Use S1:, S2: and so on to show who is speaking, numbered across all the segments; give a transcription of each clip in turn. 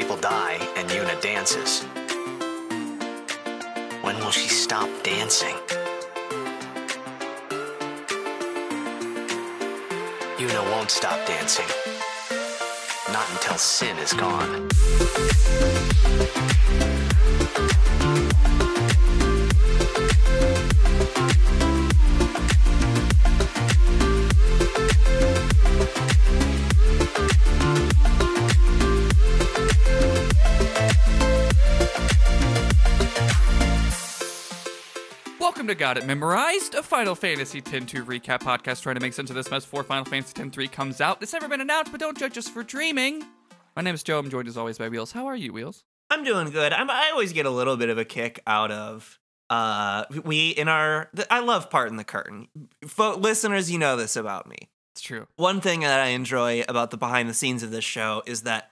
S1: people die and Yuna dances. When will she stop dancing? Yuna won't stop dancing. Not until sin is gone.
S2: Welcome to Got It Memorized, a Final Fantasy X-2 recap podcast trying to make sense of this mess before Final Fantasy X-3 comes out. It's never been announced, but don't judge us for dreaming. My name is Joe. I'm joined as always by Wheels. How are you, Wheels?
S3: I'm doing good. I'm, I always get a little bit of a kick out of uh we in our I love part in the curtain. Fo- listeners, you know this about me.
S2: It's true.
S3: One thing that I enjoy about the behind the scenes of this show is that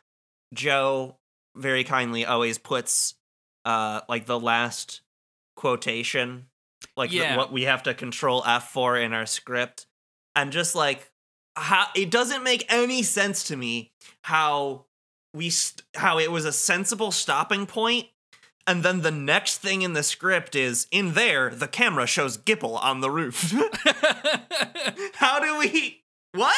S3: Joe very kindly always puts uh like the last quotation like the- what we have to control F for in our script and just like how it doesn't make any sense to me how we st- how it was a sensible stopping point and then the next thing in the script is in there the camera shows Gippal on the roof. how do we what?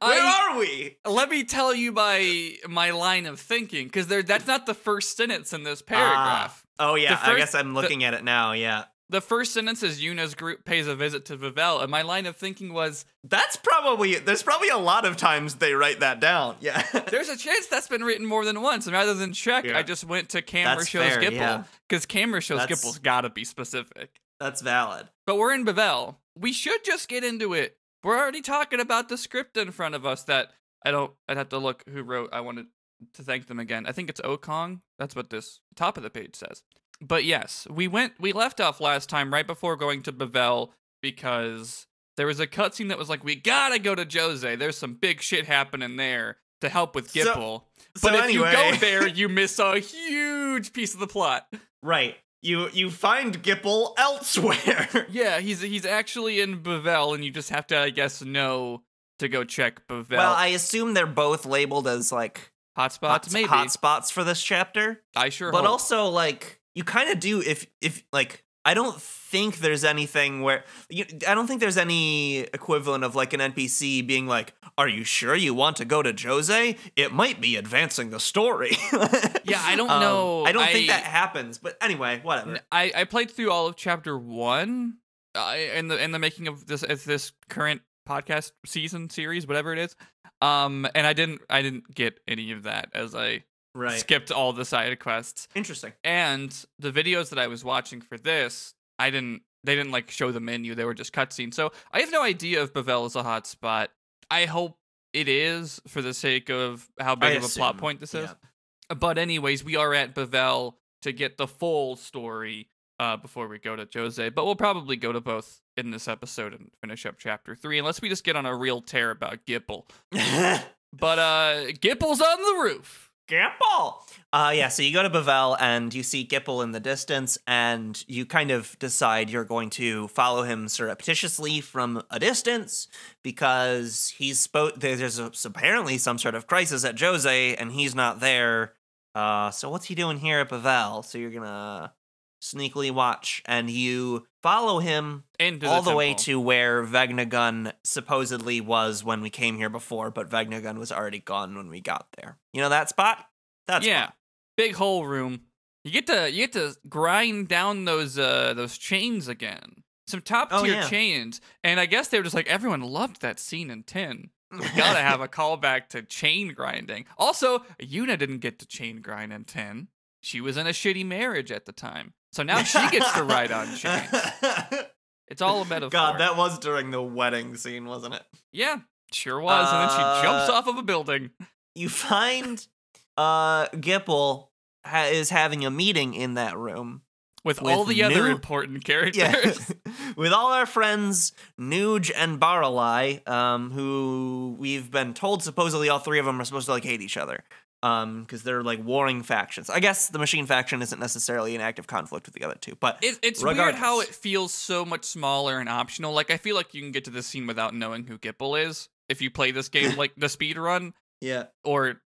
S3: Where
S2: I-
S3: are we?
S2: Let me tell you my my line of thinking, because there that's not the first sentence in this paragraph.
S3: Ah. oh yeah,
S2: The
S3: I guess I'm
S2: the-
S3: looking at it now. Yeah,
S2: The first sentence is Yuna's group pays a visit to Bevelle, and my line of thinking was,
S3: that's probably there's probably a lot of times they write that down. Yeah,
S2: there's a chance that's been written more than once. And rather than check,
S3: Yeah.
S2: I just went to camera
S3: That's
S2: shows
S3: fair,
S2: Gippal,
S3: yeah.
S2: because camera shows
S3: That's-
S2: Gippal's gotta be specific.
S3: that's valid.
S2: But we're in Bevelle. We should just get into it. We're already talking about the script in front of us that I don't I'd have to look who wrote. I wanted to thank them again. I think it's oh Okong. That's what this top of the page says. But yes, we went we left off last time right before going to Bevelle because there was a cutscene that was like, we gotta go to Djose. There's some big shit happening there to help with
S3: So-
S2: Gippal.
S3: So
S2: but if
S3: anyway,
S2: you go there, you miss a huge piece of the plot.
S3: right? You you find Gippal elsewhere.
S2: Yeah, he's he's actually in Bevelle, and you just have to, I guess, know to go check Bevelle.
S3: well, I assume they're both labeled as like
S2: hotspots,
S3: hot,
S2: maybe.
S3: hotspots for this chapter.
S2: I sure
S3: but
S2: hope.
S3: also like you kind of do if if like I don't think there's anything where you, I don't think there's any equivalent of like an NPC being like, "Are you sure you want to go to Djose? It might be advancing the story."
S2: Yeah, I don't
S3: Um,
S2: know.
S3: I don't think that happens, but anyway, whatever.
S2: I, I played through all of chapter one, uh, in the in the making of this as this current podcast season series, whatever it is. Um, and I didn't I didn't get any of that as I
S3: Right.
S2: skipped all the side quests.
S3: Interesting.
S2: And the videos that I was watching for this, I didn't they didn't like show the menu, they were just cutscenes. So I have no idea if Bevelle is a hotspot. I hope it is for the sake of how big
S3: I
S2: of a plot point this is. But anyways, we are at Bevelle to get the full story uh, before we go to Djose. But we'll probably go to both in this episode and finish up chapter three, unless we just get on a real tear about Gippal. But uh Gippal's on the roof.
S3: Gippal. Uh, yeah, so you go to Bevelle and you see Gippal in the distance, and you kind of decide you're going to follow him surreptitiously from a distance because he's spo- there's apparently some sort of crisis at Djose, and he's not there. Uh, so what's he doing here at Bevelle? So you're gonna sneakily watch, and you follow him
S2: Into
S3: all the, way to where Vegnagun supposedly was when we came here before, but Vegnagun was already gone when we got there. You know that spot? That's
S2: yeah, big hole room. You get to you get to grind down those uh those chains again. Some top
S3: Oh,
S2: tier
S3: yeah.
S2: chains, and I guess they were just like everyone loved that scene in Ten. We gotta have a callback to chain grinding. Also, Yuna didn't get to chain grind in Ten. She was in a shitty marriage at the time, so now she gets to ride on chains. It's all a metaphor.
S3: God, that was during the wedding scene, wasn't it?
S2: yeah, sure was. and then she jumps
S3: Uh,
S2: off of a building.
S3: You find uh Gippal ha- is having a meeting in that room.
S2: With,
S3: with
S2: all the other important characters.
S3: Yeah. With all our friends, Nooj and Baralai, um, who we've been told supposedly all three of them are supposed to like hate each other. Um, because they're like warring factions. I guess the machine faction isn't necessarily in active conflict with the other two, but
S2: It, it's weird how it feels so much smaller and optional. Like I feel like you can get to this scene without knowing who Gippal is if you play this game like the speed run,
S3: yeah.
S2: or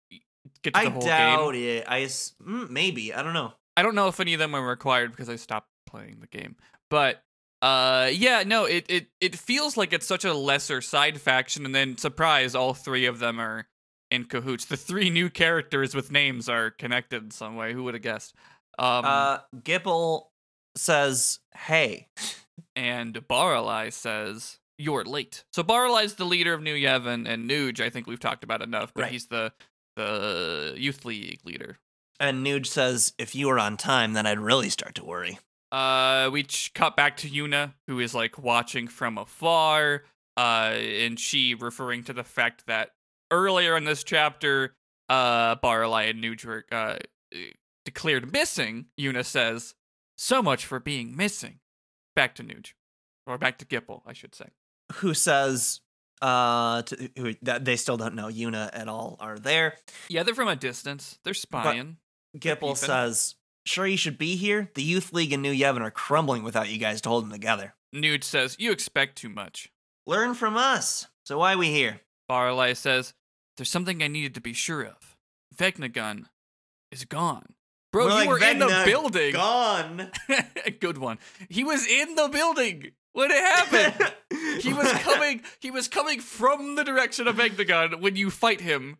S2: get to
S3: I
S2: the whole
S3: doubt
S2: game.
S3: it. I mm, maybe I don't know.
S2: I don't know if any of them are required because I stopped playing the game. But uh yeah, no, it it it feels like it's such a lesser side faction and then surprise all three of them are in cahoots. The three new characters with names are connected in some way. Who would have guessed? Um
S3: uh, Gippal says, "Hey,
S2: and Baralai says you're late. So Baralai's the leader of New Yevon and Nooj, I think we've talked about enough, but
S3: Right.
S2: he's the the youth league leader.
S3: And Nooj says, if you were on time, then I'd really start to worry.
S2: Uh, we ch- cut back to Yuna, who is like watching from afar. Uh, and she referring to the fact that earlier in this chapter, uh, Baralai and Nooj uh, declared missing. Yuna says, "So much for being missing." Back to Nooj, or back to Gippal, I should say.
S3: Who says, uh, to, who, that they still don't know Yuna at all are there.
S2: Yeah, they're from a distance. They're spying.
S3: Gippal
S2: peeping.
S3: says, sure you should be here? The Youth League and New Yevon are crumbling without you guys to hold them together.
S2: Nooj says, "You expect too much."
S3: Learn from us. So why are we here?
S2: Baralai says, "There's something I needed to be sure of. Vegnagun is gone." Bro,
S3: More
S2: you
S3: like
S2: were in the building.
S3: Gone.
S2: Good one. He was in the building when it happened. he was coming. He was coming from the direction of Vegnagun when you fight him,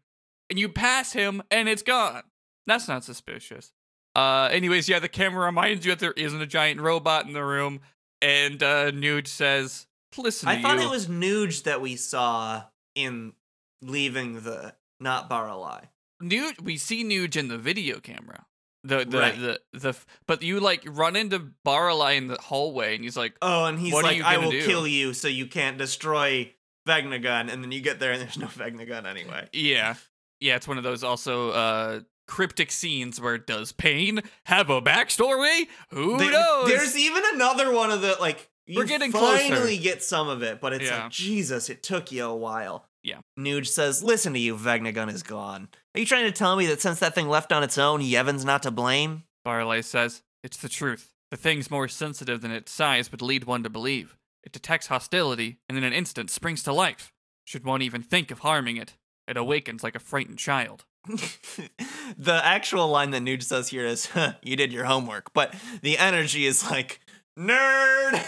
S2: and you pass him, and it's gone. That's not suspicious. Uh, anyways, yeah, the camera reminds you that there isn't a giant robot in the room, and uh, Nooj says, "Listen to
S3: I thought
S2: you."
S3: it was Nooj that we saw in leaving the not Baralai.
S2: Nooj. We see Nooj in the video camera. The the,
S3: Right.
S2: the the but you like run into Baralai in the hallway and he's like,
S3: Oh, and he's like, I will
S2: do?"
S3: kill you so you can't destroy Vegnagun. And then you get there and there's no Vegnagun anyway.
S2: Yeah. Yeah, it's one of those also uh cryptic scenes where does Paine have a backstory? Who
S3: There-
S2: knows?
S3: There's even another one of the like you
S2: We're getting closer.
S3: finally get some of it, but it's
S2: Yeah.
S3: like Jesus, it took you a while.
S2: Yeah.
S3: Nooj says, "Listen to you, Vegnagun is gone. Are you trying to tell me that since that thing left on its own, Yevon's not to blame?"
S2: Barley says, It's the truth. The thing's more sensitive than its size would lead one to believe. It detects hostility and in an instant springs to life. Should one even think of harming it, it awakens like a frightened child.
S3: the actual line that Nooj says here is, huh, "You did your homework," but the energy is like, "Nerd."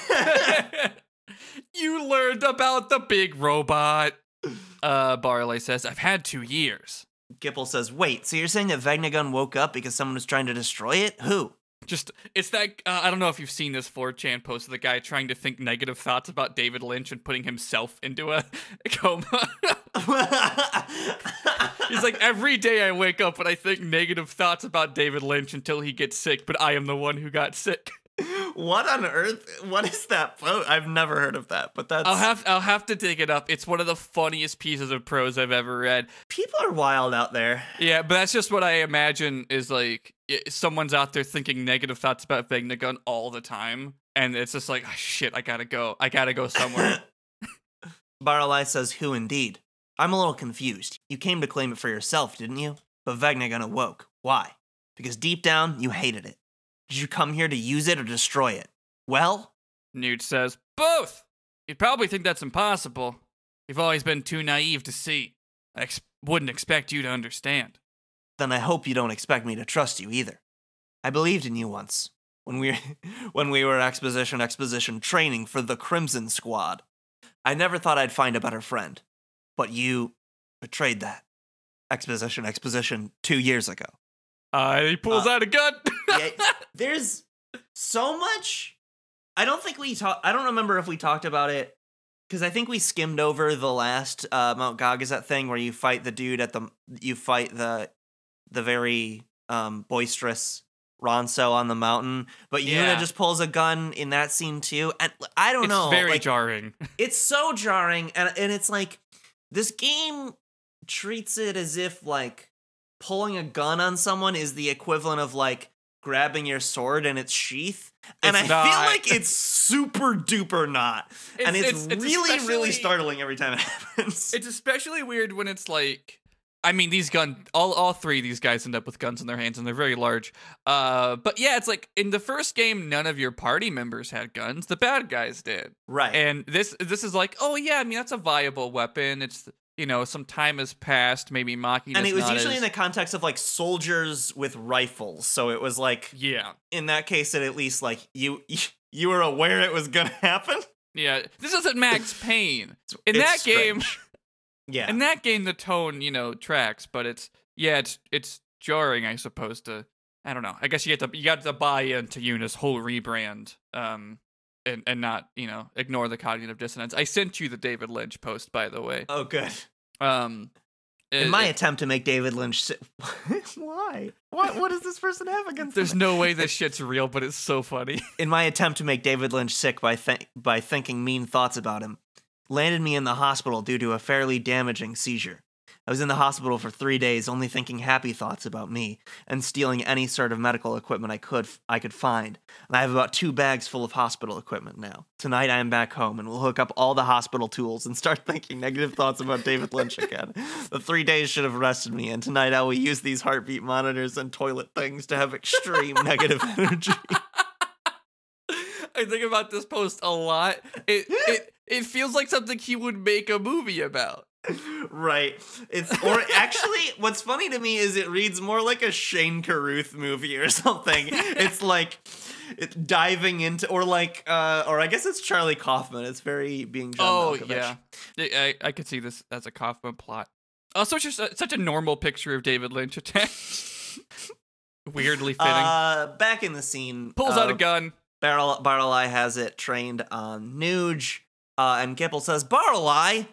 S2: you learned about the big robot. Uh, Barley says, I've had two years.
S3: Gippal says, "Wait, so you're saying that Vegnagun woke up because someone was trying to destroy it? Who?"
S2: Just, it's that, uh, I don't know if you've seen this 4chan post of the guy trying to think negative thoughts about David Lynch and putting himself into a coma. He's like, every day I wake up and I think negative thoughts about David Lynch until he gets sick, but I am the one who got sick.
S3: What on earth? What is that quote? I've never heard of that, but that's
S2: I'll have I'll have to dig it up. It's one of the funniest pieces of prose I've ever read.
S3: people are wild out there.
S2: Yeah, but that's just what I imagine is like someone's out there thinking negative thoughts about Vegnagun all the time, and it's just like, "Ah, shit, I gotta go. I gotta go somewhere.
S3: Baralai says, "Who indeed?" I'm a little confused. You came to claim it for yourself, didn't you? But Vegnagun awoke. Why? Because deep down, you hated it. Did you come here to use it or destroy it? Well,
S2: Nooj says, both. You'd probably think that's impossible. You've always been too naive to see. I ex- wouldn't expect you to understand.
S3: then I hope you don't expect me to trust you either. I believed in you once when we were when we were exposition exposition training for the Crimson Squad. I never thought I'd find a better friend, but you betrayed that. Exposition exposition 2 years ago.
S2: Uh, he pulls
S3: Uh,
S2: out a gun.
S3: Yeah, there's so much I don't think we talked I don't remember if we talked about it cuz I think we skimmed over the last uh Mount Gagazet thing where you fight the dude at the you fight the the very um boisterous Ronso on the mountain, but
S2: Yeah.
S3: Yuna just pulls a gun in that scene too. And I don't
S2: it's
S3: know,
S2: very
S3: like,
S2: jarring.
S3: it's so jarring and and it's like this game treats it as if like pulling a gun on someone is the equivalent of like grabbing your sword in its sheath and
S2: It's
S3: i feel like it's super duper not and
S2: It's-
S3: it's,
S2: it's- it's
S3: really really startling every time it happens
S2: It's especially weird when it's like I mean these gun all all three of these guys end up with guns in their hands and they're very large. Uh but yeah, it's like in the first game none of your party members had guns. The bad guys did.
S3: right
S2: And this this is like, "Oh yeah, I mean that's a viable weapon. It's you know some time has passed, maybe mocking.
S3: and it was usually in the context of like soldiers with rifles. So it was like
S2: yeah,
S3: in that case, it at least like you you were aware it was gonna happen.
S2: yeah. This isn't Max Payne. In
S3: It's
S2: that game,
S3: yeah,
S2: in that game, the tone you know tracks, but it's yeah, it's it's jarring, I suppose. To I don't know. I guess you have to you got to buy into Yuna's whole rebrand, um, and and not you know ignore the cognitive dissonance. I sent you the David Lynch post, by the way.
S3: oh good.
S2: Um,
S3: In
S2: it-
S3: my
S2: it-
S3: attempt to make David Lynch, si- why? What? What does this person have against?
S2: there's
S3: him?
S2: no way this shit's real, but it's so funny.
S3: in my attempt to make David Lynch sick by th- by thinking mean thoughts about him, landed me in the hospital due to a fairly damaging seizure. I was in the hospital for three days, only thinking happy thoughts about me and stealing any sort of medical equipment I could I could find. And I have about two bags full of hospital equipment now. Tonight I am back home and will hook up all the hospital tools and start thinking negative thoughts about David Lynch again. the three days should have rested me, and tonight I will use these heartbeat monitors and toilet things to have extreme negative energy.
S2: I think about this post a lot. It it it feels like something he would make a movie about.
S3: Right. It's or actually what's funny to me is it reads more like a Shane Carruth movie or something. it's like it diving into or like uh or I guess it's Charlie Kaufman. It's very being John
S2: Oh
S3: Malkovich.
S2: yeah, I, I could see this as a Kaufman plot. Also, it's just a, such a normal picture of David Lynch. Weirdly fitting.
S3: Uh back in the scene.
S2: Pulls
S3: uh,
S2: out a gun.
S3: Barrel Barley has it trained on Nooj. Uh, and Gippal says, Barley,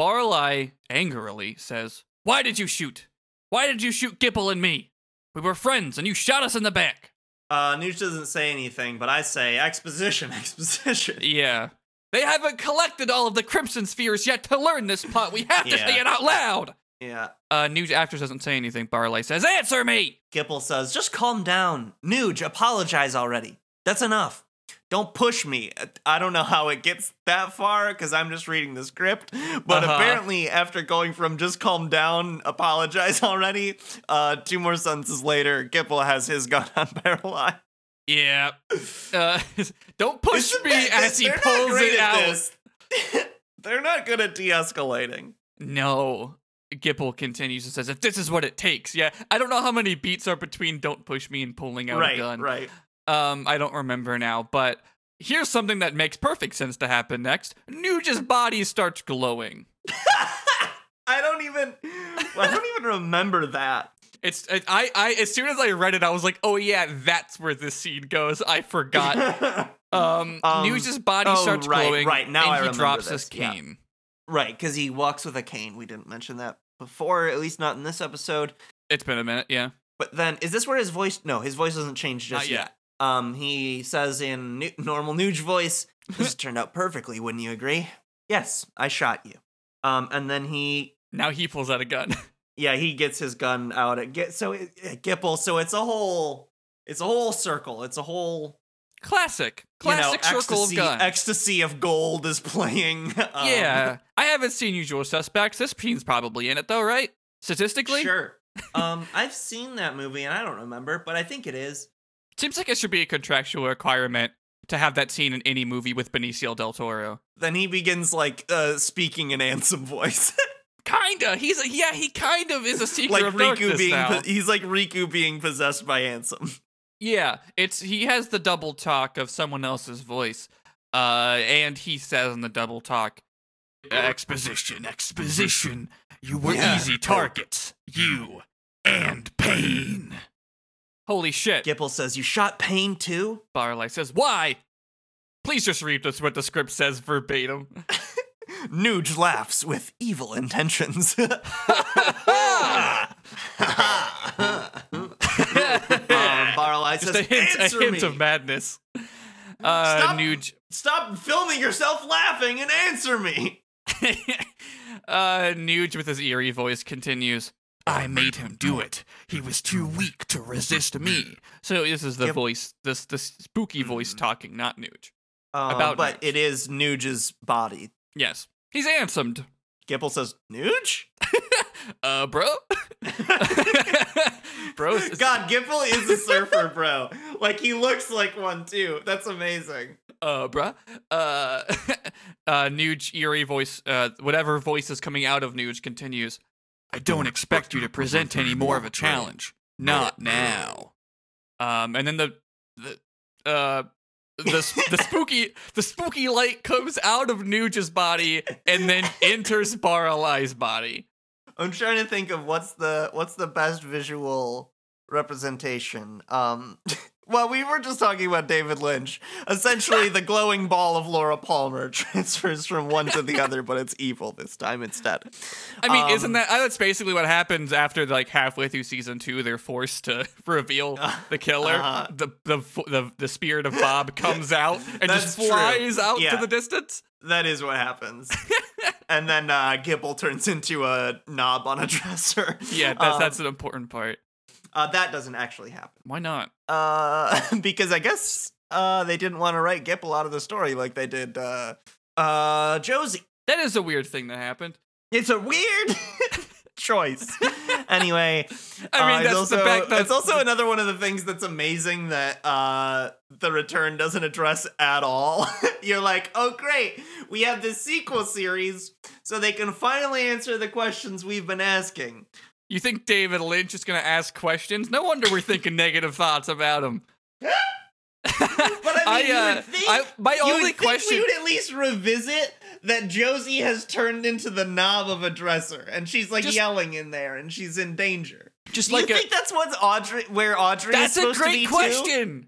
S2: Barley angrily says, "Why did you shoot? Why did you shoot Gippal and me? We were friends, and you shot us in the back."
S3: uh, Nooj doesn't say anything, but I say exposition, exposition.
S2: Yeah. They haven't collected all of the Crimson Spheres yet to learn this plot. We have to
S3: Yeah.
S2: say it out loud.
S3: Yeah.
S2: Uh, News Actors doesn't say anything. Barley says, "Answer me."
S3: Gippal says, just calm down. Nooj, apologize already. That's enough. Don't push me. I don't know how it gets that far because I'm just reading the script. But
S2: Uh-huh.
S3: apparently, after going from just calm down, apologize already, uh, two more sentences later, Gippal has his gun on Barrel Eye.
S2: Yeah. Uh, don't push
S3: Isn't
S2: me
S3: that-
S2: as he pulls it out.
S3: they're not good at de escalating.
S2: No. Gippal continues and says, "If this is what it takes, yeah." I don't know how many beats are between "Don't push me" and pulling out a
S3: Right,
S2: gun.
S3: right.
S2: Um, I don't remember now, but here's something that makes perfect sense to happen next. Nooj's body starts glowing.
S3: I don't even, I don't even remember that.
S2: It's it, I I as soon as I read it, I was like, oh yeah, that's where this scene goes. I forgot. Um,
S3: Um,
S2: Nooj's body
S3: oh,
S2: starts
S3: right,
S2: glowing.
S3: right, now
S2: and
S3: I
S2: he drops
S3: this,
S2: his
S3: yeah.
S2: cane.
S3: Right, because he walks with a cane. We didn't mention that before, at least not in this episode.
S2: It's been a minute, yeah.
S3: But then, is this where his voice? No, his voice doesn't change just yet.
S2: yet.
S3: Um, he says in nu- normal Nooj voice, "This turned out perfectly, wouldn't you agree?" Yes, I shot you. Um, and then he,
S2: Now he pulls out a gun.
S3: yeah, he gets his gun out at get so it, it- Gippal. So it's a whole, it's a whole circle. It's a whole
S2: Classic,
S3: you know,
S2: classic circle of
S3: ecstasy,
S2: guns.
S3: ecstasy of gold is playing. Um,
S2: yeah, I haven't seen Usual Suspects. This scene's probably in it though, right? Statistically,
S3: Sure. um, I've seen that movie and I don't remember, but I think it is.
S2: Seems like it should be a contractual requirement to have that scene in any movie with Benicio del Toro.
S3: Then he begins like uh, speaking in Ansem voice,
S2: Kinda. He's a, yeah. He kind of is a seeker
S3: like
S2: of
S3: Riku
S2: darkness
S3: being.
S2: now.
S3: po- he's like Riku being possessed by Ansem.
S2: Yeah, it's he has the double talk of someone else's voice, uh, and he says in the double talk, exposition, exposition. You were
S3: Yeah.
S2: easy targets, you and Paine. Holy shit!
S3: Gippal says, "You shot Paine too."
S2: Barley says, "Why?" Please just read this what the script says verbatim.
S3: Nooj laughs with evil intentions. um,
S2: just
S3: says,
S2: a hint, a hint
S3: me.
S2: of madness. Uh,
S3: Stop.
S2: Nooj,
S3: Stop filming yourself laughing and answer me."
S2: uh, Nooj with his eerie voice continues. I made him do it. He was too weak to resist me. So this is the
S3: Yep.
S2: voice, this the spooky voice talking, not Nooj.
S3: Um,
S2: About
S3: but
S2: Nooj.
S3: it is Nooj's body.
S2: Yes, he's ansomed.
S3: Gippal says, "Nooj."
S2: uh, bro, bro.
S3: God, Gippal is a surfer, bro. Like he looks like one too. That's amazing.
S2: uh, bruh. Uh, uh, Nooj eerie voice, uh, whatever voice is coming out of Nooj continues. I don't expect you to present any more of a challenge. Not now. Um, and then the the uh the the spooky the spooky light comes out of Nooj's body and then enters Baralai's body.
S3: I'm trying to think of what's the what's the best visual representation. Um well, we were just talking about David Lynch. Essentially, the glowing ball of Laura Palmer transfers from one to the other, but it's evil this time instead.
S2: I mean,
S3: Um,
S2: isn't that that's basically what happens after like halfway through season two? They're forced to reveal the killer.
S3: uh-huh.
S2: the, the the the spirit of Bob comes out and just
S3: That's true.
S2: flies out to the distance.
S3: That is what happens. and then uh, Gippal turns into a knob on a dresser.
S2: Yeah, that's
S3: Um,
S2: that's an important part.
S3: Uh, that doesn't actually happen.
S2: Why not?
S3: Uh, because I guess uh, they didn't want to write Gippal out of the story like they did uh, uh, Josie.
S2: That is a weird thing that happened.
S3: It's a weird choice. anyway,
S2: I mean,
S3: uh,
S2: that's the
S3: also.
S2: That's
S3: it's also another one of the things that's amazing that uh, the return doesn't address at all. You're like, oh great, we have this sequel series, so they can finally answer the questions we've been asking.
S2: You think David Lynch is gonna ask questions? No wonder we're thinking negative thoughts about him.
S3: But I mean, you
S2: uh,
S3: would think,
S2: I- my
S3: you
S2: only
S3: would think
S2: question.
S3: we would at least revisit that Josie has turned into the knob of a dresser, and she's like
S2: Just-
S3: yelling in there, and she's in danger.
S2: just
S3: Do
S2: like
S3: you
S2: a,
S3: think that's what's Audrey, where Audrey
S2: that's
S3: is
S2: a
S3: supposed to be
S2: great
S3: too?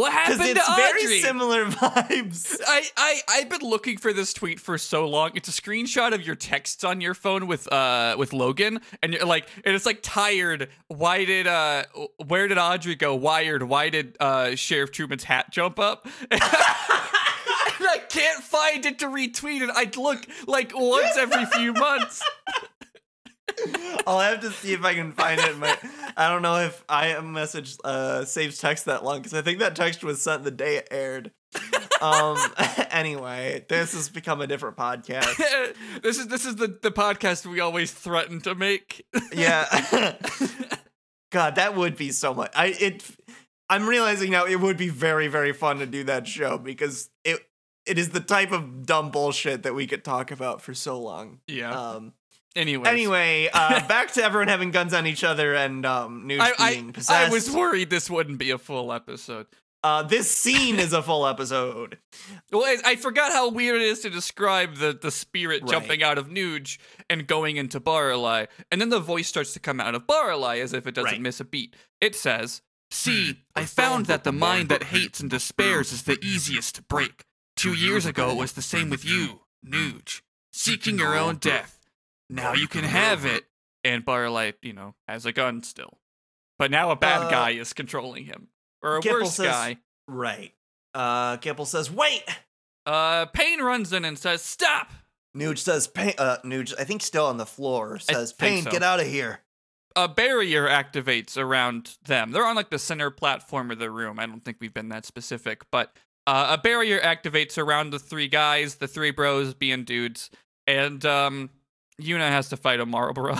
S2: What happened
S3: it's
S2: to Audrey?
S3: very similar vibes.
S2: I, I I've been looking for this tweet for so long. It's a screenshot of your texts on your phone with uh with Logan, and you're like, and it's like tired. Why did uh where did Audrey go? Wired. Why did uh Sheriff Truman's hat jump up? and I can't find it to retweet it. I look like once every few months.
S3: I'll have to see if I can find it. My, I don't know if I message uh, saves text that long because I think that text was sent the day it aired. Um. anyway, this has become a different podcast.
S2: this is this is the the podcast we always threaten to make.
S3: Yeah. God, that would be so much. I it. I'm realizing now it would be very very fun to do that show because it it is the type of dumb bullshit that we could talk about for so long.
S2: yeah.
S3: Um.
S2: Anyways.
S3: Anyway, uh, back to everyone having guns on each other and um, Nooj
S2: I,
S3: being
S2: I,
S3: possessed.
S2: I was worried this wouldn't be a full episode.
S3: Uh, this scene is a full episode.
S2: Well, I, I forgot how weird it is to describe the, the spirit
S3: Right.
S2: jumping out of Nooj and going into Baralai, and then the voice starts to come out of Baralai as if it doesn't
S3: Right.
S2: miss a beat. It says, See, I found that the mind that hates and despairs is the easiest to break. Two years ago, it was the same with you, Nooj, seeking your own death. Now you can have it. And Barlight, you know, has a gun still. But now a bad
S3: Uh,
S2: guy is controlling him. Or a
S3: Gippal
S2: worse
S3: says-
S2: guy.
S3: Right. Uh, Gippal says, "Wait."
S2: Uh, Paine runs in and says, Stop!
S3: Nooj says, "Paine." Uh, Nooj, I think still on the floor, says, "Paine,
S2: so.
S3: get out of here."
S2: a barrier activates around them. They're on like the center platform of the room. I don't think we've been that specific, but uh, a barrier activates around the three guys, the three bros being dudes, and um, Yuna has to fight a Marlboro.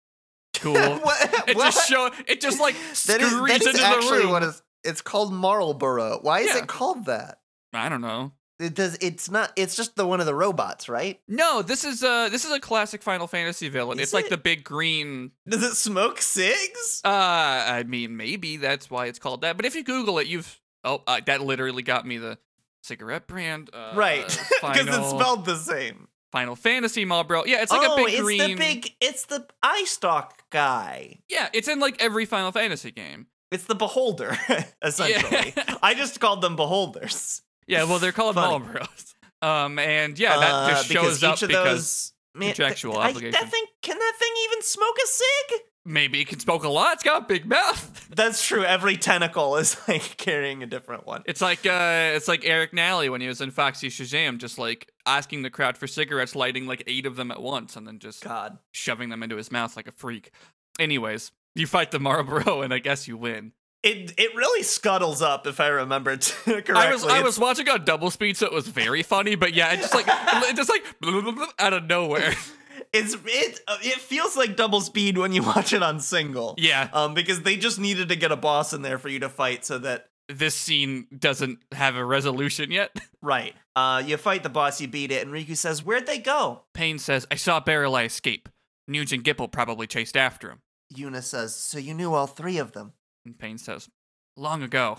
S2: cool.
S3: what?
S2: It
S3: what?
S2: just show. It just like
S3: that is, that is actually
S2: room.
S3: what is. It's called Marlboro. Why is
S2: Yeah.
S3: it called that?
S2: I don't know.
S3: It does. It's not. It's just the one of the robots, right?
S2: No, this is uh this is a classic Final Fantasy villain.
S3: Is
S2: it's like the big green.
S3: Does it smoke cigs?
S2: Uh, I mean, maybe that's why it's called that. But if you Google it, you've oh, uh, that literally got me the cigarette brand. Uh,
S3: right, because it's spelled the same.
S2: Final Fantasy Marlboro. Yeah, it's like
S3: oh,
S2: a big
S3: it's
S2: green.
S3: the big. It's the eye stalk guy.
S2: Yeah, it's in like every Final Fantasy game.
S3: It's the beholder, essentially. I just called them beholders.
S2: Yeah, well, they're called. Marlboros. Um, and yeah, that
S3: Uh,
S2: just shows up because
S3: those man,
S2: contractual
S3: th- I-
S2: obligation.
S3: that thing can that thing even smoke a cig?
S2: Maybe it can smoke a lot. It's got a big mouth.
S3: That's true. Every tentacle is like carrying a different one.
S2: It's like uh, it's like Eric Nally when he was in Foxy Shazam, just like asking the crowd for cigarettes, lighting like eight of them at once, and then just
S3: God.
S2: shoving them into his mouth like a freak. Anyways, you fight the Marlboro, and I guess you win.
S3: It it really scuttles up if I remember correctly.
S2: I was I was watching on double speed, so it was very funny. But yeah, it just like it just like out of nowhere.
S3: It's it uh, it feels like double speed when you watch it on single.
S2: Yeah,
S3: Um, because they just needed to get a boss in there for you to fight, so that
S2: this scene doesn't have a resolution yet.
S3: right. Uh, you fight the boss, you beat it, and Rikku says, "Where'd they go?"
S2: Paine says, I saw Barreleye escape. Nooj and Gippal probably chased after him.
S3: Yuna says, "So you knew all three of them."
S2: And Paine says, Long ago.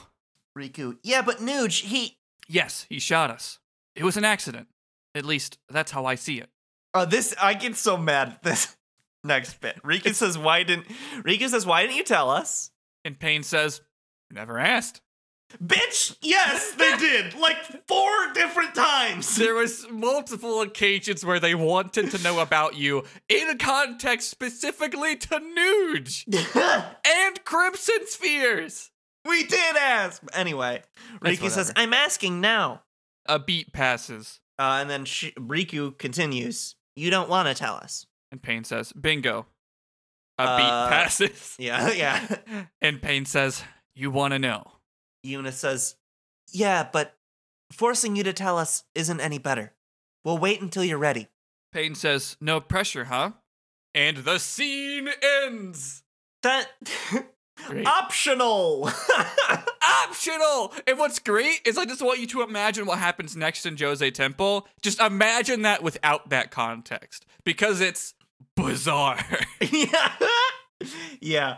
S3: Rikku, yeah, but Nooj, he.
S2: Yes, he shot us. It was an accident. At least, that's how I see it.
S3: Oh, this I get so mad at this next bit. Rikku says, "Why didn't?" Rikku says, "Why didn't you tell us?"
S2: And Paine says, Never asked.
S3: Bitch, yes, they did. Like four different times.
S2: There was multiple occasions where they wanted to know about you in context specifically to Nooj and Crimson Spheres.
S3: we did ask. Anyway,
S2: That's
S3: Rikku says, "I'm asking now."
S2: A beat passes,
S3: Uh, and then she, Rikku continues, "You don't want to tell us."
S2: and Paine says, Bingo. A
S3: Uh,
S2: beat passes.
S3: Yeah, yeah.
S2: And Paine says, You want to know.
S3: Yuna says, "Yeah, but forcing you to tell us isn't any better. We'll wait until you're ready."
S2: Paine says, No pressure, huh? And the scene ends.
S3: That
S2: Great.
S3: optional.
S2: Optional! And what's great is I just want you to imagine what happens next in Djose Temple. Just imagine that without that context. Because it's bizarre.
S3: yeah. yeah.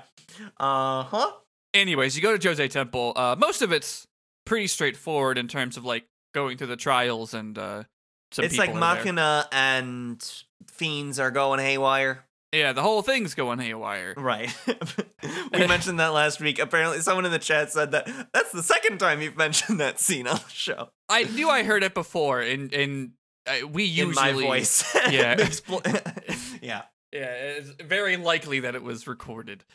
S3: Uh huh.
S2: Anyways, you go to Djose Temple. Uh, most of it's pretty straightforward in terms of like going through the trials and uh, some
S3: It's like
S2: are there.
S3: Machina and Fiends are going haywire.
S2: Yeah, the whole thing's going haywire.
S3: Right. we mentioned that last week. Apparently, someone in the chat said that that's the second time you've mentioned that scene on the show.
S2: I knew I heard it before, and and uh, we usually
S3: in my voice.
S2: Yeah.
S3: Expl- yeah.
S2: Yeah, it's very likely that it was recorded.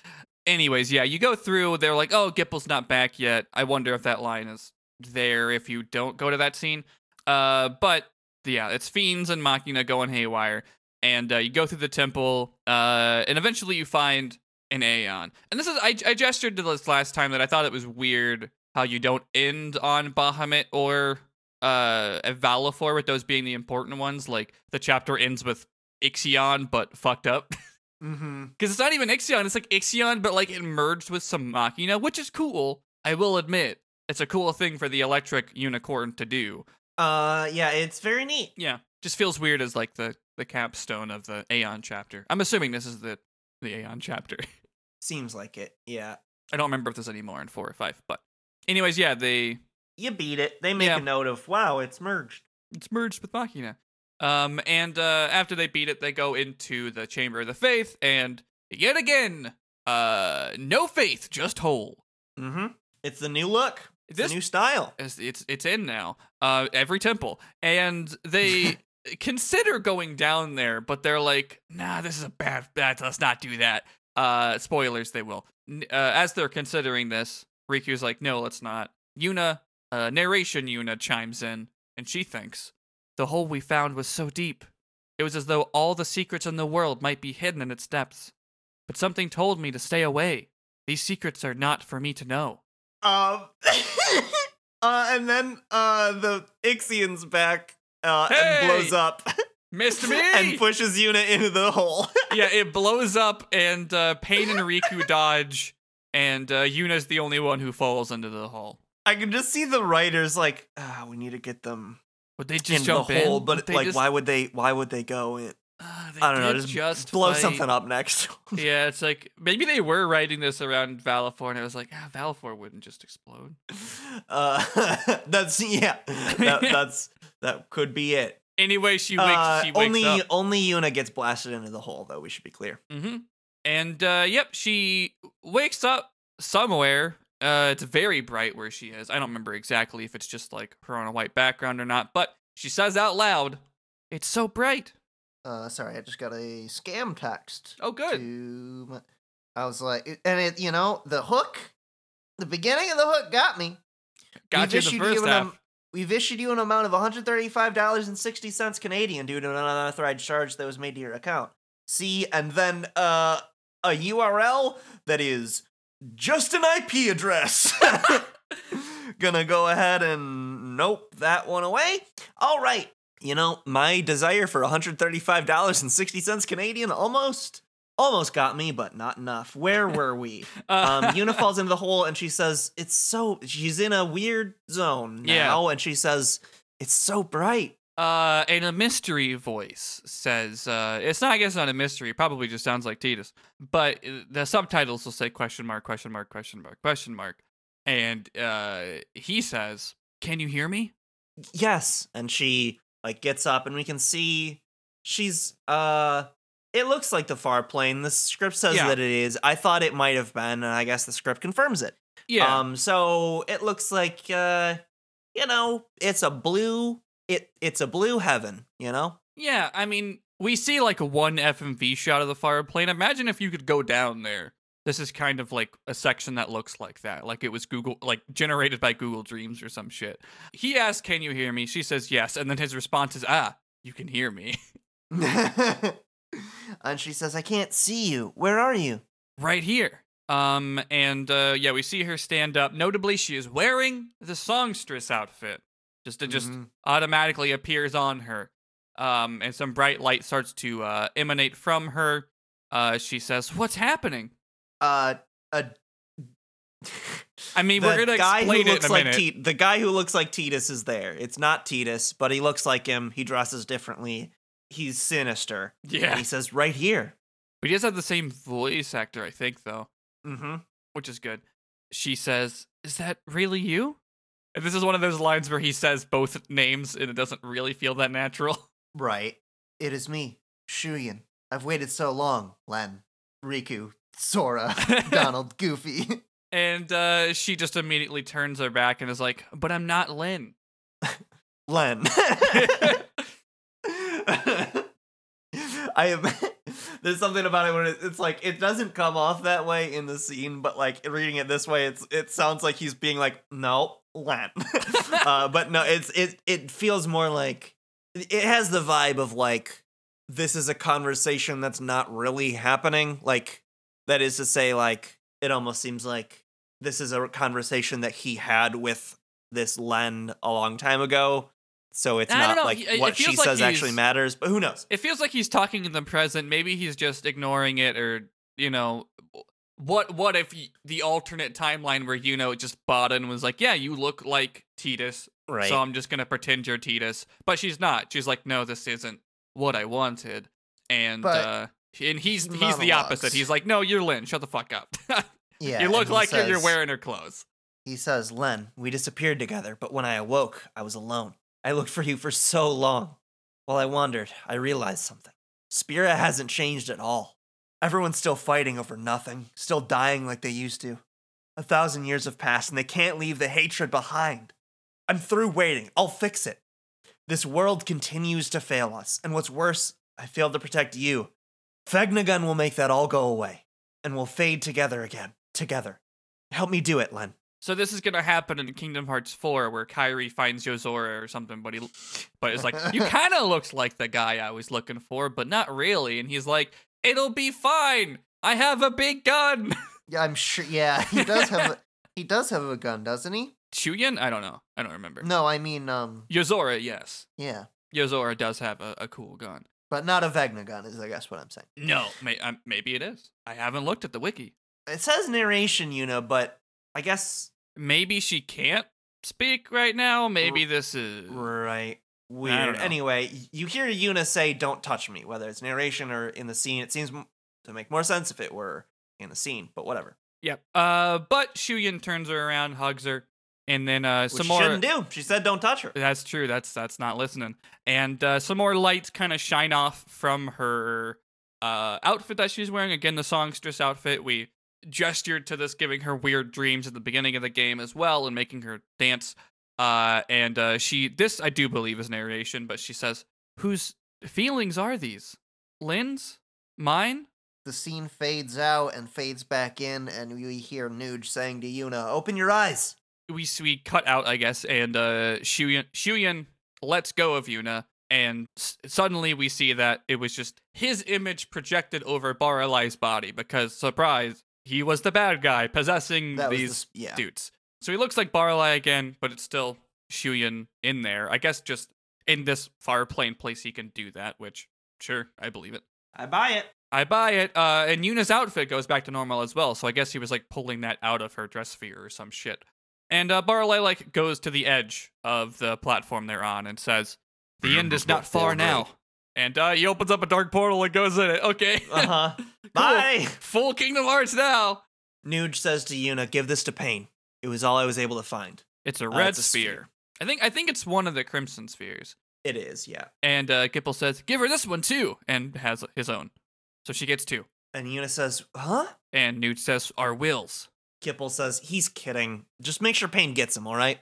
S2: Anyways, yeah, you go through. They're like, "Oh, Gippal's not back yet." I wonder if that line is there if you don't go to that scene. Uh, but yeah, it's fiends and Machina going haywire, and uh, you go through the temple, uh, and eventually you find an Aeon. And this is I, I gestured to this last time that I thought it was weird how you don't end on Bahamut or uh Valefor with those being the important ones. Like the chapter ends with Ixion, but fucked up.
S3: Mm-hmm.
S2: Because it's not even Ixion, it's like Ixion, but like it merged with some Machina, which is cool. I will admit. It's a cool thing for the electric unicorn to do.
S3: Uh, yeah, it's very neat.
S2: Yeah. Just feels weird as like the the capstone of the Aeon chapter. I'm assuming this is the the Aeon chapter.
S3: Seems like it. Yeah.
S2: I don't remember if there's any more in four or five, but anyways, yeah, they
S3: You beat it. They make
S2: Yeah.
S3: a note of, wow, it's merged.
S2: it's merged with Machina. Um, and uh, after they beat it, they go into the Chamber of the Faith, and yet again, uh, no faith, just whole.
S3: Mm-hmm. It's the new look. It's
S2: This-
S3: the new style.
S2: It's it's, it's in now. Uh, every temple, and they consider going down there, but they're like, nah, this is a bad. Let's not do that. Uh, spoilers, they will. Uh, as they're considering this, Rikku's like, no, let's not. Yuna, uh, narration Yuna chimes in, and she thinks the hole we found was so deep. It was as though all the secrets in the world might be hidden in its depths. But something told me to stay away. These secrets are not for me to know.
S3: Um, uh, and then uh, the Ixion's back uh,
S2: Hey!
S3: and blows up
S2: Missed me!
S3: and pushes Yuna into the hole.
S2: yeah, it blows up, and uh, Paine and Rikku dodge, and uh, Yuna's the only one who falls into the hole.
S3: I can just see the writers like, ah, we need to get them
S2: Would they just
S3: in
S2: jump
S3: the hole,
S2: in?
S3: but like,
S2: just,
S3: why would they? Why would they go in?
S2: Uh, they
S3: I don't know. Just,
S2: just
S3: blow
S2: fight.
S3: something up next.
S2: Yeah, it's like maybe they were writing this around Valefor, and it was like, ah, Valefor wouldn't just explode.
S3: uh, that's yeah. That, that's that could be it.
S2: Anyway, she wakes.
S3: Uh,
S2: she wakes
S3: only
S2: up.
S3: only Yuna gets blasted into the hole, though. We should be clear.
S2: Mm-hmm. And uh, yep, she wakes up somewhere. Uh, it's very bright where she is. I don't remember exactly if it's just like her on a white background or not, but she says out loud, "It's so bright."
S4: Uh, sorry, I just got a scam text.
S2: Oh, good.
S4: To my, I was like, and it, you know, the hook, the beginning of the hook got me.
S2: Got you in the first
S4: you an
S2: half.
S4: am- we've issued you an amount of one hundred thirty-five dollars and sixty cents Canadian due to an unauthorized charge that was made to your account.
S3: See, and then uh, a URL that is just an IP address. Gonna go ahead and nope that one away. All right. You know, my desire for $135.60 Canadian almost almost got me, but not enough. Where were we?
S2: Uh,
S3: um, Yuna falls into the hole and she says, It's so she's in a weird zone
S2: Yeah.
S3: now, and she says, It's so bright.
S2: Uh, and a mystery voice says, uh, it's not, I guess, not a mystery. It probably just sounds like Tidus. But uh, the subtitles will say question mark, question mark, question mark, question mark. And uh, he says, Can you hear me?
S3: Yes. And she like gets up and we can see she's uh it looks like the far plane. The script says
S2: Yeah.
S3: that it is. I thought it might have been, and I guess the script confirms it.
S2: Yeah.
S3: Um, so it looks like uh you know, it's a blue it it's a blue heaven, you know?
S2: yeah, I mean, we see like a one FMV shot of the fire plane. Imagine if you could go down there. This is kind of like a section that looks like that. Like it was Google, like generated by Google Dreams or some shit. He asks, Can you hear me? She says, Yes. And then his response is, Ah, you can hear me.
S4: and she says, I can't see you. Where are you?
S2: right here. Um, and uh, yeah, we see her stand up. Notably, she is wearing the songstress outfit. Just it just
S4: Mhm.
S2: automatically appears on her. Um, and some bright light starts to uh, emanate from her. Uh, she says, "What's happening?"
S4: Uh, a.
S2: I mean,
S3: the
S2: we're gonna
S3: guy who
S2: explain it
S3: looks
S2: in a
S3: like the guy who looks like Tidus is there. It's not Tidus, but he looks like him. He dresses differently. He's sinister.
S2: yeah,
S3: And he says, right here.
S2: but he does have the same voice actor, I think, though,
S3: Mm-hmm.
S2: which is good. She says, "Is that really you?" And this is one of those lines where he says both names, and it doesn't really feel that natural.
S4: Right. It is me, Shuyin. I've waited so long, Lenne, Riku, Sora, Donald, Goofy.
S2: And uh, she just immediately turns her back and is like, "But I'm not Lenne.
S3: Lenne. I am. There's something about it when it, it's like it doesn't come off that way in the scene, but like reading it this way, it's it sounds like he's being like, no, Lenne. uh, but no, it's it it feels more like it has the vibe of like this is a conversation that's not really happening. Like that is to say, like it almost seems like this is a conversation that he had with this Lenne a long time ago. So it's
S2: I know,
S3: like
S2: he-
S3: what she
S2: like
S3: says actually matters, but who knows?
S2: It feels like he's talking in the present. Maybe he's just ignoring it, or you know, what? What if the alternate timeline where you know just and was like, "Yeah, you look like Tidus,
S3: Right.
S2: so I'm just gonna pretend you're Tidus," but she's not. She's like, "No, this isn't what I wanted," and
S4: But
S2: uh, and he's
S4: he
S2: he's the opposite. He's like, "No, you're Lenne. Shut the fuck up.
S4: Yeah.
S2: you look like you're, you're wearing her clothes."
S3: He says, Lenne, we disappeared together, but when I awoke, I was alone. I looked for you for so long. While I wandered, I realized something. Spira hasn't changed at all. Everyone's still fighting over nothing, still dying like they used to. A thousand years have passed, and they can't leave the hatred behind. I'm through waiting. I'll fix it. This world continues to fail us, and what's worse, I failed to protect you. Vegnagun will make that all go away, and we'll fade together again. Together. Help me do it, Lenne.
S2: So this is gonna happen in Kingdom Hearts 4, where Kyrie finds Yozora or something, but he, but it's like you kind of looks like the guy I was looking for, but not really. And he's like, "It'll be fine. I have a big gun."
S4: Yeah, I'm sure. Yeah, he does have. A, he does have a gun, doesn't he?
S2: Shuyin? I don't know. I don't remember.
S4: No, I mean, um,
S2: Yozora, yes.
S4: yeah,
S2: Yozora does have a, a cool gun.
S4: but not a Vegna gun, is I guess what I'm saying.
S2: No, may, um, maybe it is. I haven't looked at the wiki.
S3: It says narration, you know, but I guess
S2: Maybe she can't speak right now. Maybe this is.
S3: right. Weird. Anyway, you hear Yuna say, "Don't touch me," whether it's narration or in the scene. It seems to make more sense if it were in the scene, but whatever.
S2: Yep. Uh, but Shuyin turns her around, hugs her, and then uh,
S3: Which
S2: some
S3: she
S2: more.
S3: shouldn't do. She said, "Don't touch her."
S2: That's true. That's that's not listening. And uh, some more lights kind of shine off from her uh, outfit that she's wearing. Again, the songstress outfit. We gestured to this, giving her weird dreams at the beginning of the game as well, and making her dance. Uh, and uh, she this I do believe is narration, but she says, "Whose feelings are these? Lenne's? Mine?"
S4: The scene fades out and fades back in, and we hear Nooj saying to Yuna, "Open your eyes."
S2: we we cut out, I guess, and uh, Shuyin, Shuyin lets go of Yuna, and s- suddenly we see that it was just his image projected over Baralai's body because, surprise, he was the bad guy possessing
S4: That was the
S2: these
S4: yeah.
S2: dudes. So he looks like Baralai again, but it's still Shuyin in there. I guess just in this far plane place he can do that, which sure, I believe it.
S3: I buy it.
S2: I buy it. Uh, and Yuna's outfit goes back to normal as well, so I guess he was like pulling that out of her dress sphere or some shit. And uh, Barley like goes to the edge of the platform they're on and says, "The
S1: The
S2: end
S1: end
S2: is
S1: is
S2: not
S1: not
S2: far
S1: far
S2: now." And uh, he opens up a dark portal and goes in it. Okay,
S3: Uh huh.
S2: Cool.
S3: Bye.
S2: full Kingdom Hearts now.
S3: Nooj says to Yuna, "Give this to Paine. It was all I was able to find."
S2: It's a
S3: Uh,
S2: red
S3: it's a
S2: sphere.
S3: sphere.
S2: I think I think it's one of the crimson spheres.
S3: It is, yeah.
S2: And uh, Gippal says, "Give her this one too," and has his own. So she gets two.
S3: And Yuna says, "Huh?"
S2: And Nooj says, "Our wills."
S3: Gippal says, "He's kidding. Just make sure Paine gets him, all right?"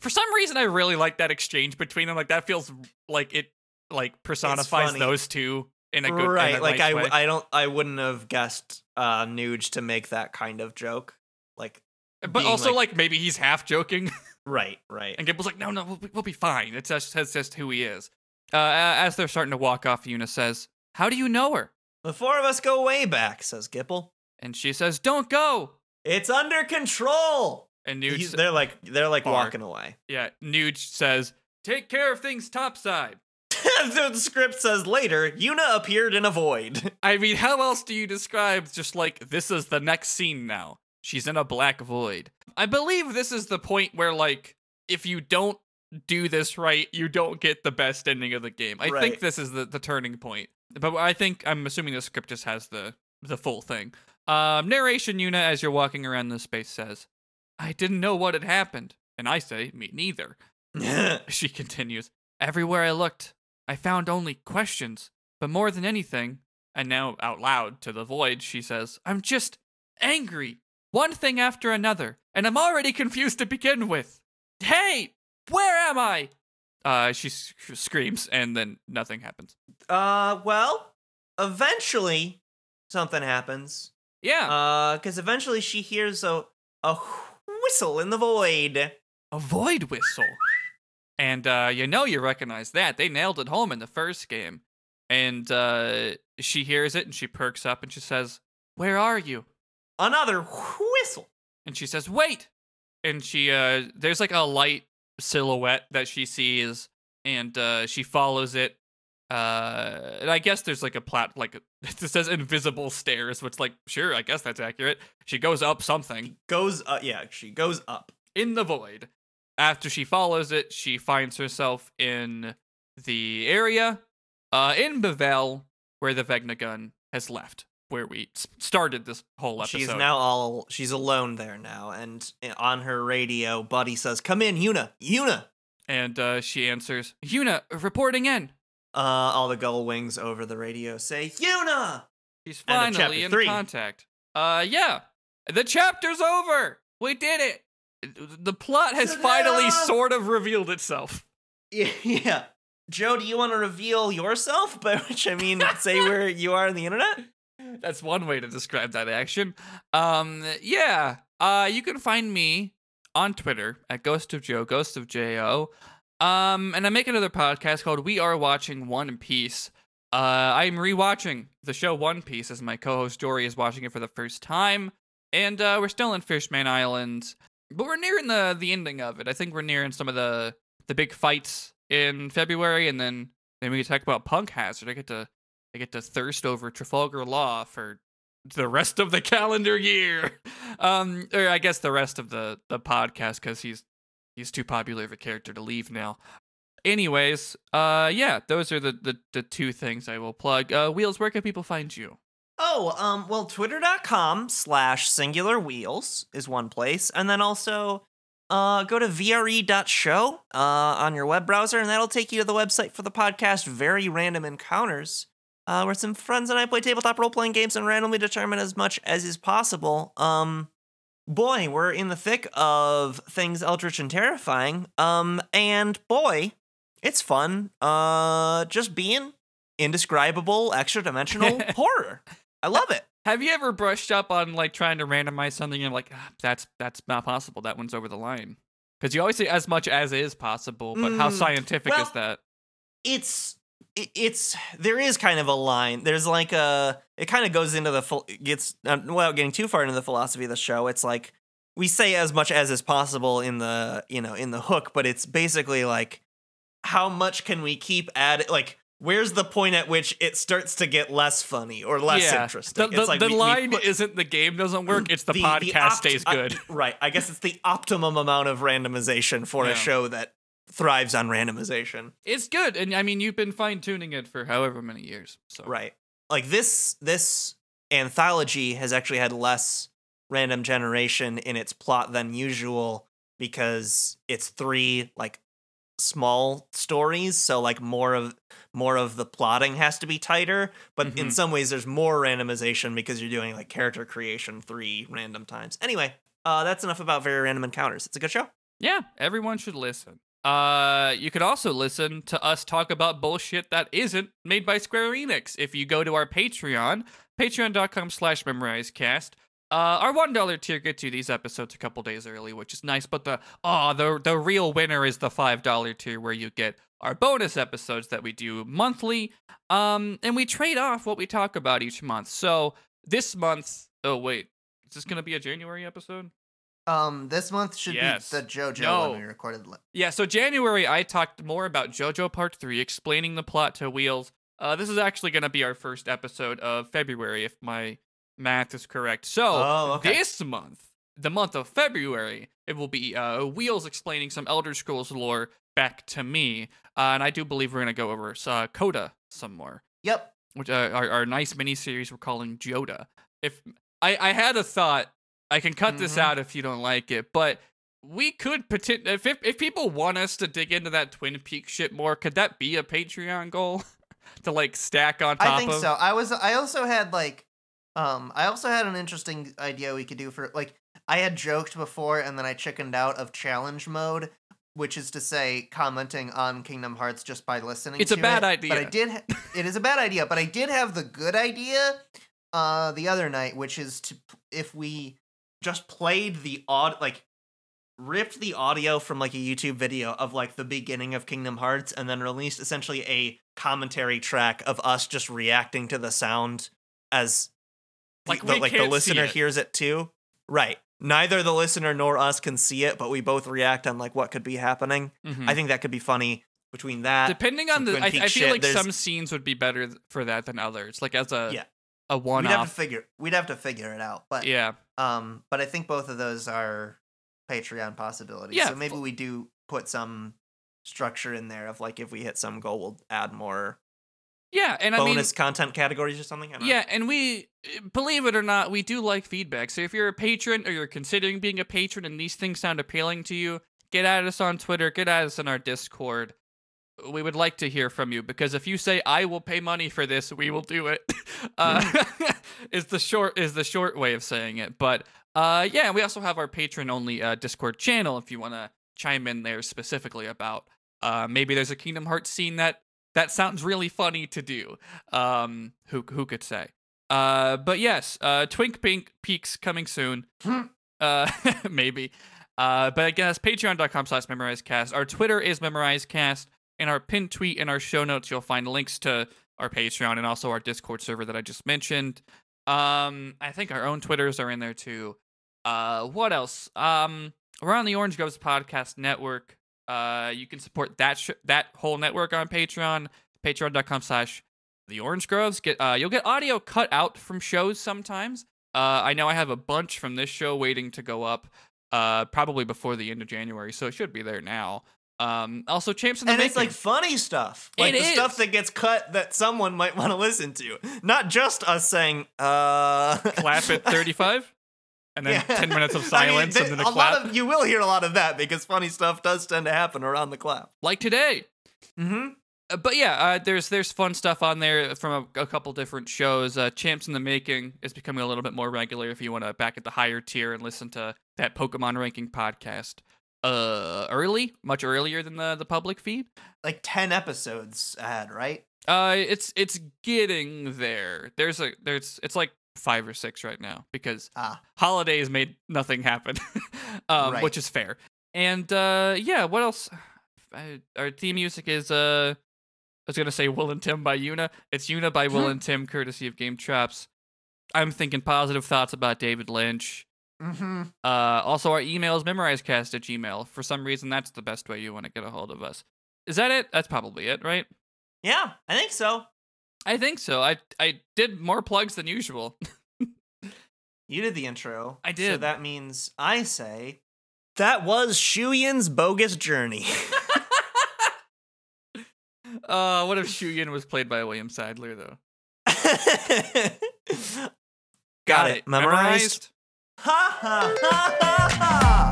S2: For some reason, I really like that exchange between them. Like that feels like it like personifies those two in a good
S3: right.
S2: In a
S3: like
S2: nice
S3: I,
S2: way.
S3: I don't, I wouldn't have guessed uh, Nooj to make that kind of joke. Like,
S2: but also
S3: like-
S2: like, maybe he's half joking,
S3: right, right.
S2: and Gippal's like, "No, no, we'll be, we'll be fine." It's just that's just who he is. Uh, as they're starting to walk off, Yuna says, "How do you know her?"
S3: The four of us go way back," says Gippal.
S2: And she says, "Don't go."
S3: It's under control.
S2: And Nooj,
S3: He's- they're like, they're like walking away.
S2: yeah, Nooj says, "Take care of things topside."
S3: The script says later, Yuna appeared in a void.
S2: I mean, how else do you describe just like this is the next scene now? She's in a black void. I believe this is the point where like if you don't do this right, you don't get the best ending of the game. I think this is the, the turning point. But I think I'm assuming the script just has the the full thing. Um, narration Yuna as you're walking around the space says, "I didn't know what had happened," and I say, "Me neither." She continues, Everywhere I looked, I found only questions. But more than anything, and now out loud to the void, she says, I'm just angry. One thing after another, and I'm already confused to begin with. Hey, where am I? Uh, she screams, and then nothing happens.
S3: uh, well, eventually something happens.
S2: Yeah,
S3: Uh, because eventually she hears a a whistle in the void.
S2: a void whistle. And uh, you know you recognize that. They nailed it home in the first game. And uh, she hears it and she perks up and she says, Where are you?
S3: Another whistle.
S2: And she says, Wait! And she, uh, there's like a light silhouette that she sees and uh, she follows it. Uh, and I guess there's like a plat, like, it says invisible stairs, which, like, sure, I guess that's accurate. She goes up something.
S3: Goes up, yeah, she goes up.
S2: in the void. After she follows it, she finds herself in the area uh, in Bevelle where the Vegnagun has left, where we s- started this whole episode.
S3: She's now all she's alone there now, and eh, on her radio, Buddy says, "Come in, Yuna, Yuna."
S2: and uh, she answers, Yuna, reporting in.
S3: Uh, all the Gullwings over the radio say, "Yuna."
S2: She's finally in
S3: three.
S2: contact. Uh, yeah, the chapter's over. We did it. The plot has finally sort of revealed itself.
S3: Yeah, yeah. Joe, do you want to reveal yourself? By which I mean, say where you are on the internet.
S2: That's one way to describe that action. Um, yeah. Uh, you can find me on Twitter at Ghost of Joe, Ghost of Jo. Um, and I make another podcast called We Are Watching One Piece. Uh, I'm rewatching the show One Piece as my co-host Dory is watching it for the first time, and uh, we're still in Fishman Island, but we're nearing the the ending of it. I think we're nearing some of the the big fights in February, and then then we can talk about Punk Hazard. I get to I get to thirst over Trafalgar Law for the rest of the calendar year. Um, or I guess the rest of the the podcast because he's he's too popular of a character to leave now. Anyways, uh, yeah, those are the the, the two things I will plug. Uh, Wheels, where can people find you?
S3: Oh, um, well, twitter.com slash singular wheels is one place. And then also uh, go to vre.show uh, on your web browser, and that'll take you to the website for the podcast Very Random Encounters, uh, where some friends and I play tabletop role playing games and randomly determine as much as is possible. Um, boy, we're in the thick of things eldritch and terrifying. Um, and boy, it's fun. Uh, just being indescribable, extra dimensional horror. I love it.
S2: Have you ever brushed up on like trying to randomize something and like ah, that's that's not possible. That one's over the line. Because you always say as much as is possible, but how
S3: Mm,
S2: scientific
S3: well,
S2: is that?
S3: It's it's there is kind of a line. There's like a it kind of goes into the full gets uh, without getting too far into the philosophy of the show. It's like we say as much as is possible in the you know in the hook, but it's basically like how much can we keep adding? Like, where's the point at which it starts to get less funny or less
S2: yeah.
S3: interesting?
S2: The, the,
S3: it's like
S2: the
S3: we- we
S2: line
S3: put-
S2: isn't the game doesn't work; it's the, podcast
S3: opt-
S2: stays
S3: I-
S2: good.
S3: right. I guess it's the optimum amount of randomization for
S2: Yeah.
S3: a show that thrives on randomization.
S2: it's good, and I mean, you've been fine tuning it for however many years. So
S3: Right. Like this this anthology has actually had less random generation in its plot than usual because it's three like small stories, so like more of more of the plotting has to be tighter, but in
S2: Mhm.
S3: some ways there's more randomization because you're doing like character creation three random times. Anyway, uh that's enough about very random encounters. It's a good show.
S2: Yeah, everyone should listen. Uh, you could also listen to us talk about bullshit that isn't made by Square Enix. If you go to our Patreon, patreon.com slash memorizecast, uh, our $1 tier gets you these episodes a couple days early, which is nice, but the, oh, the, the real winner is the $5 tier where you get our bonus episodes that we do monthly. Um, and we trade off what we talk about each month. So this month, oh, wait, is this going to be a January episode?
S4: Um, this month should
S2: Yes.
S4: be the JoJo
S2: No.
S4: one we recorded.
S2: Yeah, so January I talked more about JoJo Part 3, explaining the plot to Wheels. Uh, this is actually going to be our first episode of February, if my math is correct. So,
S3: Oh, okay.
S2: this month, the month of February, it will be uh, Wheels explaining some Elder Scrolls lore back to me. Uh, and I do believe we're going to go over uh, Coda some more,
S4: Yep.
S2: which uh, our, our nice miniseries we're calling Joda. If I, I had a thought, I can cut this
S4: Mhm.
S2: out if you don't like it, but we could poten- if, if if people want us to dig into that Twin Peaks shit more, could that be a Patreon goal to like stack on top
S4: I think
S2: of?
S4: so. I was. I also had like, um, I also had an interesting idea we could do for like. I had joked before, and then I chickened out of challenge mode, which is to say, commenting on Kingdom Hearts just by listening.
S2: It's a bad
S4: it.
S2: idea.
S4: But I did. Ha- it is a bad idea, but I did have the good idea, uh, the other night, which is to if we
S3: just played the odd like ripped the audio from like a YouTube video of like the beginning of Kingdom Hearts and then released essentially a commentary track of us just reacting to the sound as
S2: Like,
S3: the, like the listener hears it too. Right. Neither the listener nor us can see it, but we both react on like what could be happening.
S2: Mhm.
S3: I think that could be funny between that.
S2: Depending on the, I, I feel
S3: shit,
S2: like some scenes would be better for that than others. Like as a
S3: Yeah.
S2: a one
S4: we'd have to figure. We'd have to figure it out. But
S2: Yeah,
S4: Um, but I think both of those are Patreon possibilities.
S2: Yeah,
S4: So maybe we do put some structure in there of like if we hit some goal, we'll add more
S2: yeah, and I mean,
S3: bonus content categories or something. Don't know.
S2: Yeah, and we believe it or not, we do like feedback. So if you're a patron or you're considering being a patron and these things sound appealing to you, get at us on Twitter, get at us in our Discord. We would like to hear from you because if you say I will pay money for this, we will do it. uh, is the short is the short way of saying it. But uh, yeah, we also have our patron only uh, Discord channel if you want to chime in there specifically about uh, maybe there's a Kingdom Hearts scene that that sounds really funny to do. Um, who who could say? Uh, but yes, uh, Twink Pink Peaks coming soon. uh, maybe. Uh, but again, it's patreon.com slash memorizecast. Our Twitter is memorizecast. In our pinned tweet in our show notes, you'll find links to our Patreon and also our Discord server that I just mentioned. Um, I think our own Twitters are in there too. Uh, what else? Um, we're on the Orange Groves Podcast Network. Uh, you can support that sh- that whole network on Patreon. Patreon.com slash the Orange Groves. Get uh, you'll get audio cut out from shows sometimes. Uh, I know I have a bunch from this show waiting to go up. Uh, probably before the end of January, so it should be there now. Um, also, champs in the
S3: and it's like funny stuff, like
S2: It
S3: the stuff that gets cut that someone might want to listen to, not just us saying, "Uh."
S2: clap at 35 and then
S3: Yeah.
S2: 10 minutes of
S3: I mean,
S2: silence
S3: th-
S2: and then a,
S3: a
S2: clap
S3: lot of you will hear a lot of that because funny stuff does tend to happen around the clap.
S2: like today
S3: Mm-hmm.
S2: Uh, but yeah uh, there's there's fun stuff on there from a, a couple different shows uh, champs in the making is becoming a little bit more regular if you want to back at the higher tier and listen to that pokemon ranking podcast uh early much earlier than the the public feed
S4: like ten episodes ahead, right?
S2: uh it's it's getting there there's a there's it's like five or six right now because
S4: Ah,
S2: holidays made nothing happen, um,
S4: Right.
S2: which is fair. And uh, yeah, what else? Uh, Our theme music is uh, I was gonna say Will and Tim by Yuna. It's Yuna by Will and Tim, courtesy of Game Traps. I'm thinking positive thoughts about David Lynch.
S4: mm-hmm.
S2: Uh, also, our email is memorizecast at gmail. For some reason, that's the best way you want to get a hold of us. Is that it? That's probably it, right?
S3: Yeah, I think so.
S2: I think so. I I did more plugs than usual.
S4: You did the intro.
S2: I did.
S4: So that means I say
S3: That was Shuyin's bogus journey.
S2: uh, what if Shuyin was played by William Sadler though?
S3: Got, it. Memorized?
S4: ha ha ha ha ha.